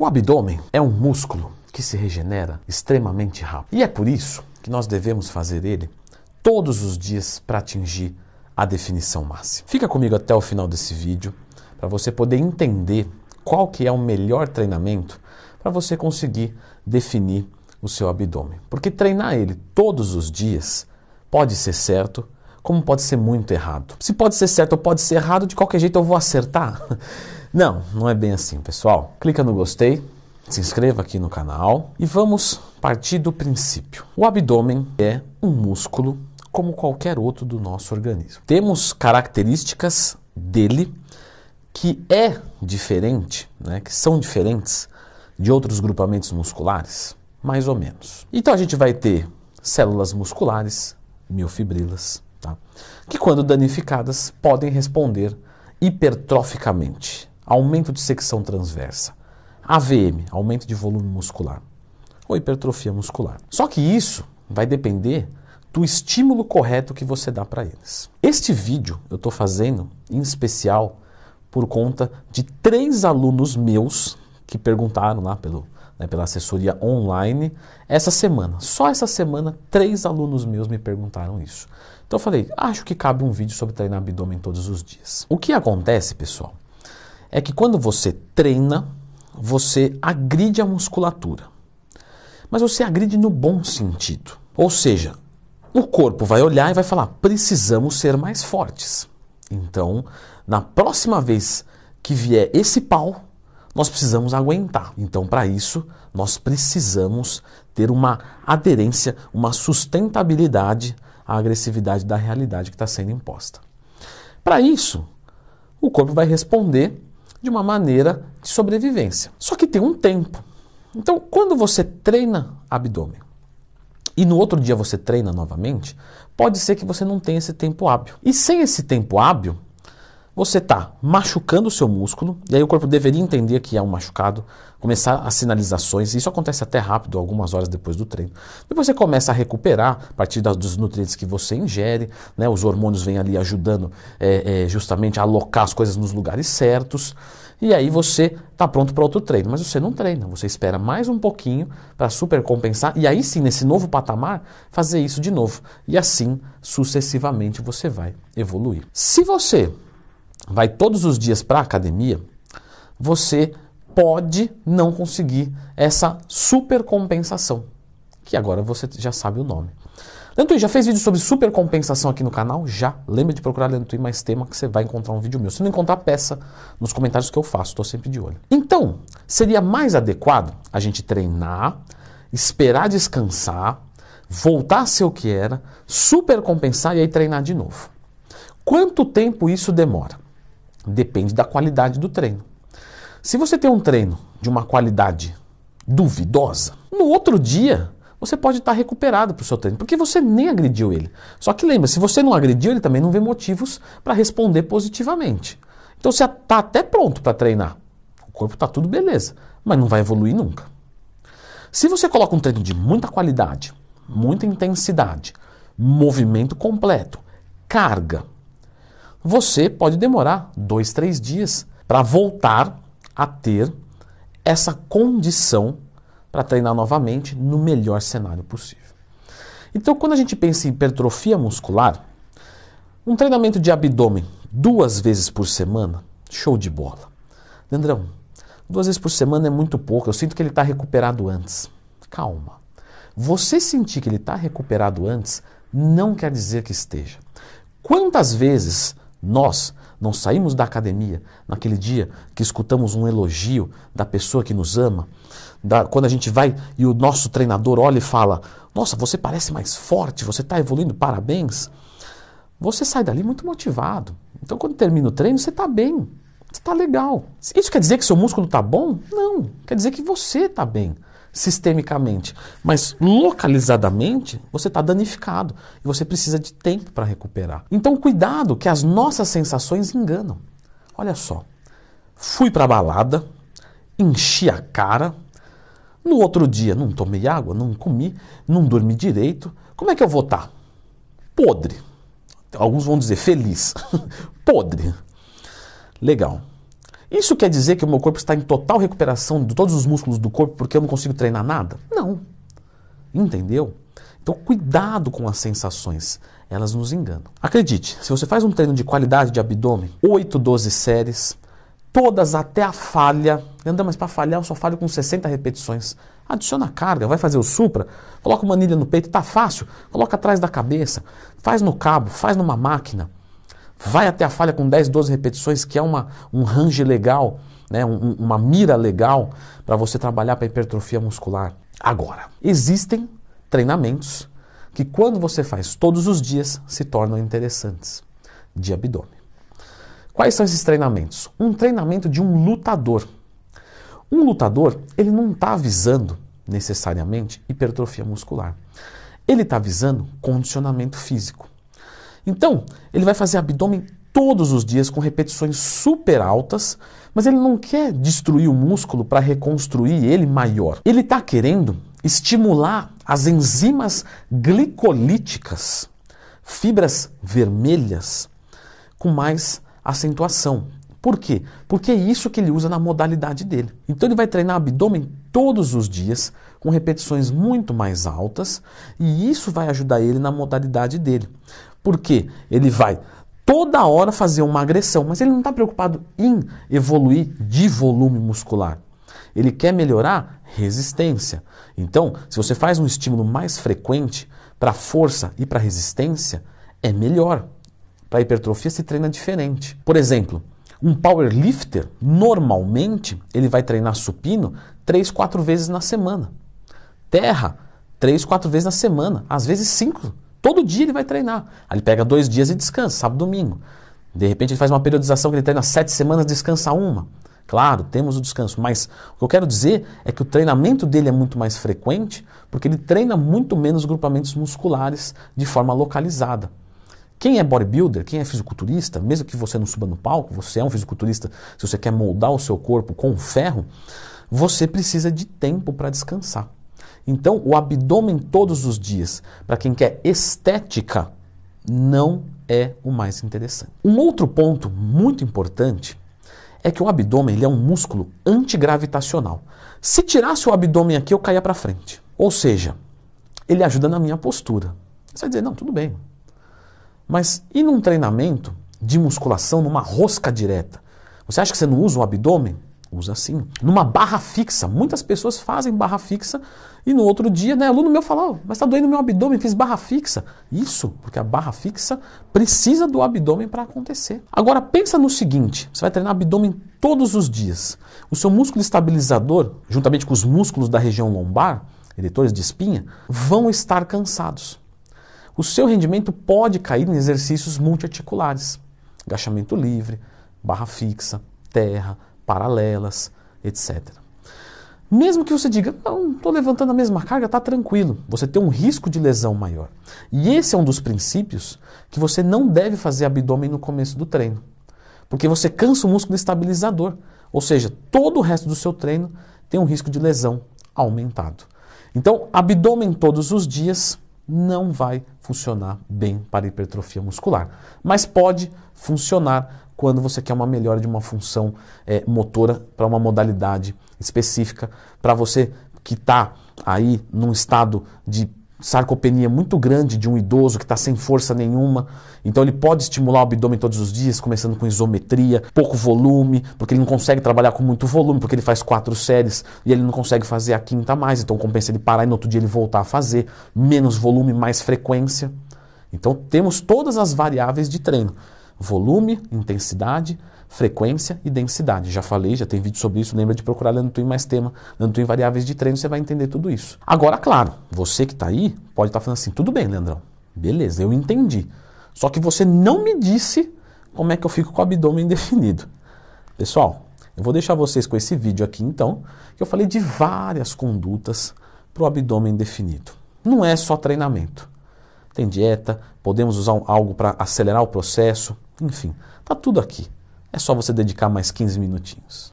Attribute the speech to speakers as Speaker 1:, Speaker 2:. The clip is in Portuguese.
Speaker 1: O abdômen é um músculo que se regenera extremamente rápido. E é por isso que nós devemos fazer ele todos os dias para atingir a definição máxima. Fica comigo até o final desse vídeo para você poder entender qual que é o melhor treinamento para você conseguir definir o seu abdômen. Porque treinar ele todos os dias pode ser certo, como pode ser muito errado. Se pode ser certo ou pode ser errado, de qualquer jeito eu vou acertar. Não, não é bem assim, pessoal. Clica no gostei, se inscreva aqui no canal e vamos partir do princípio. O abdômen é um músculo como qualquer outro do nosso organismo. Temos características dele que é diferente, né, que são diferentes de outros grupamentos musculares, mais ou menos. Então a gente vai ter células musculares, miofibrilas, tá, que quando danificadas podem responder hipertroficamente, aumento de secção transversa, AVM, aumento de volume muscular, ou hipertrofia muscular. Só que isso vai depender do estímulo correto que você dá para eles. Este vídeo eu estou fazendo em especial por conta de três alunos meus que perguntaram lá pelo, né, pela assessoria online essa semana. Só essa semana, três alunos meus me perguntaram isso. Então eu falei, acho que cabe um vídeo sobre treinar abdômen todos os dias. O que acontece, pessoal, é que quando você treina, você agride a musculatura. Mas você agride no bom sentido. Ou seja, o corpo vai olhar e vai falar: precisamos ser mais fortes. Então, na próxima vez que vier esse pau, nós precisamos aguentar. Então, para isso, nós precisamos ter uma aderência, uma sustentabilidade à agressividade da realidade que está sendo imposta. Para isso, o corpo vai responder de uma maneira de sobrevivência. Só que tem um tempo. Então, quando você treina abdômen e no outro dia você treina novamente, pode ser que você não tenha esse tempo hábil. E sem esse tempo hábil, você está machucando o seu músculo, e aí o corpo deveria entender que é um machucado, começar as sinalizações, isso acontece até rápido, algumas horas depois do treino. Depois você começa a recuperar a partir dos nutrientes que você ingere, né? os hormônios vêm ali ajudando é, é, justamente a alocar as coisas nos lugares certos, e aí você está pronto para outro treino. Mas você não treina, você espera mais um pouquinho para super compensar, e aí sim, nesse novo patamar, fazer isso de novo. E assim, sucessivamente, você vai evoluir. Se você vai todos os dias para a academia, você pode não conseguir essa supercompensação, que agora você já sabe o nome. Leandro já fez vídeo sobre supercompensação aqui no canal? Já. Lembra de procurar Leandro mais tema que você vai encontrar um vídeo meu. Se não encontrar, peça nos comentários que eu faço, estou sempre de olho. Então, seria mais adequado a gente treinar, esperar descansar, voltar a ser o que era, supercompensar e aí treinar de novo. Quanto tempo isso demora? Depende da qualidade do treino. Se você tem um treino de uma qualidade duvidosa, no outro dia você pode estar recuperado para o seu treino, porque você nem agrediu ele. Só que lembra, se você não agrediu, ele também não vê motivos para responder positivamente. Então você está até pronto para treinar. O corpo está tudo beleza, mas não vai evoluir nunca. Se você coloca um treino de muita qualidade, muita intensidade, movimento completo, carga, você pode demorar dois, três dias para voltar a ter essa condição para treinar novamente no melhor cenário possível. Então, quando a gente pensa em hipertrofia muscular, um treinamento de abdômen duas vezes por semana, show de bola. Leandrão, duas vezes por semana é muito pouco, eu sinto que ele está recuperado antes. Calma. Você sentir que ele está recuperado antes não quer dizer que esteja. Quantas vezes nós não saímos da academia naquele dia que escutamos um elogio da pessoa que nos ama, da, quando a gente vai e o nosso treinador olha e fala: Nossa, você parece mais forte, você está evoluindo, parabéns. Você sai dali muito motivado. Então, quando termina o treino, você está bem, você está legal. Isso quer dizer que seu músculo está bom? Não, quer dizer que você está bem sistemicamente, mas localizadamente você está danificado e você precisa de tempo para recuperar. Então, cuidado que as nossas sensações enganam. Olha só, fui para a balada, enchi a cara, no outro dia não tomei água, não comi, não dormi direito. Como é que eu vou estar? Tá? Podre. Alguns vão dizer feliz. Podre. Legal. Isso quer dizer que o meu corpo está em total recuperação de todos os músculos do corpo porque eu não consigo treinar nada? Não. Entendeu? Então, cuidado com as sensações, elas nos enganam. Acredite, se você faz um treino de qualidade de abdômen, 8, 12 séries, todas até a falha, André, mas para falhar eu só falho com 60 repetições. Adiciona carga, vai fazer o supra, coloca uma anilha no peito, tá fácil, coloca atrás da cabeça, faz no cabo, faz numa máquina, vai até a falha com 10, 12 repetições, que é uma, um range legal, né, um, uma mira legal para você trabalhar para hipertrofia muscular. Agora, existem treinamentos que quando você faz todos os dias se tornam interessantes de abdômen. Quais são esses treinamentos? Um treinamento de um lutador. Um lutador, ele não está visando necessariamente hipertrofia muscular. Ele está visando condicionamento físico. Então, ele vai fazer abdômen todos os dias com repetições super altas, mas ele não quer destruir o músculo para reconstruir ele maior. Ele está querendo estimular as enzimas glicolíticas, fibras vermelhas, com mais acentuação. Por quê? Porque é isso que ele usa na modalidade dele. Então ele vai treinar abdômen todos os dias, com repetições muito mais altas, e isso vai ajudar ele na modalidade dele. Porque ele vai toda hora fazer uma agressão, mas ele não está preocupado em evoluir de volume muscular. Ele quer melhorar resistência. Então, se você faz um estímulo mais frequente para força e para resistência, é melhor. Para hipertrofia se treina diferente. Por exemplo, um powerlifter, normalmente, ele vai treinar supino 3, 4 vezes na semana. Terra, 3, 4 vezes na semana. Às vezes 5. Todo dia ele vai treinar. Aí ele pega dois dias e descansa, sábado domingo. De repente ele faz uma periodização que ele treina sete semanas, descansa uma. Claro, temos o descanso, mas o que eu quero dizer é que o treinamento dele é muito mais frequente porque ele treina muito menos grupamentos musculares de forma localizada. Quem é bodybuilder, quem é fisiculturista, mesmo que você não suba no palco, você é um fisiculturista, se você quer moldar o seu corpo com ferro, você precisa de tempo para descansar. Então, o abdômen todos os dias, para quem quer estética, não é o mais interessante. Um outro ponto muito importante é que o abdômen ele é um músculo antigravitacional. Se tirasse o abdômen aqui, eu caía para frente. Ou seja, ele ajuda na minha postura. Você vai dizer, não, tudo bem. Mas e num treinamento de musculação, numa rosca direta? Você acha que você não usa o abdômen? Usa sim. Numa barra fixa. Muitas pessoas fazem barra fixa e no outro dia, né, aluno meu falou, mas está doendo meu abdômen, fiz barra fixa. Isso, porque a barra fixa precisa do abdômen para acontecer. Agora pensa no seguinte, você vai treinar abdômen todos os dias. O seu músculo estabilizador, juntamente com os músculos da região lombar, eletores de espinha, vão estar cansados. O seu rendimento pode cair em exercícios multiarticulares. Agachamento livre, barra fixa, terra, paralelas, etc. Mesmo que você diga, não, estou levantando a mesma carga, está tranquilo. Você tem um risco de lesão maior. E esse é um dos princípios que você não deve fazer abdômen no começo do treino. Porque você cansa o músculo estabilizador. Ou seja, todo o resto do seu treino tem um risco de lesão aumentado. Então, abdômen todos os dias não vai funcionar bem para hipertrofia muscular. Mas pode funcionar quando você quer uma melhora de uma função é, motora para uma modalidade específica, para você que está aí num estado de sarcopenia muito grande de um idoso que está sem força nenhuma. Então ele pode estimular o abdômen todos os dias, começando com isometria, pouco volume, porque ele não consegue trabalhar com muito volume, porque ele faz quatro séries e ele não consegue fazer a quinta mais. Então compensa ele parar e no outro dia ele voltar a fazer. Menos volume, mais frequência. Então temos todas as variáveis de treino volume, intensidade, frequência e densidade. Já falei, já tem vídeo sobre isso, lembra de procurar Leandro Twin mais tema, Leandro Twin variáveis de treino, você vai entender tudo isso. Agora, claro, você que está aí pode estar tá falando assim, tudo bem, Leandrão, beleza, eu entendi. Só que você não me disse como é que eu fico com o abdômen definido. Pessoal, eu vou deixar vocês com esse vídeo aqui então, que eu falei de várias condutas para o abdômen definido. Não é só treinamento. Tem dieta, podemos usar algo para acelerar o processo, enfim, tá tudo aqui. É só você dedicar mais 15 minutinhos.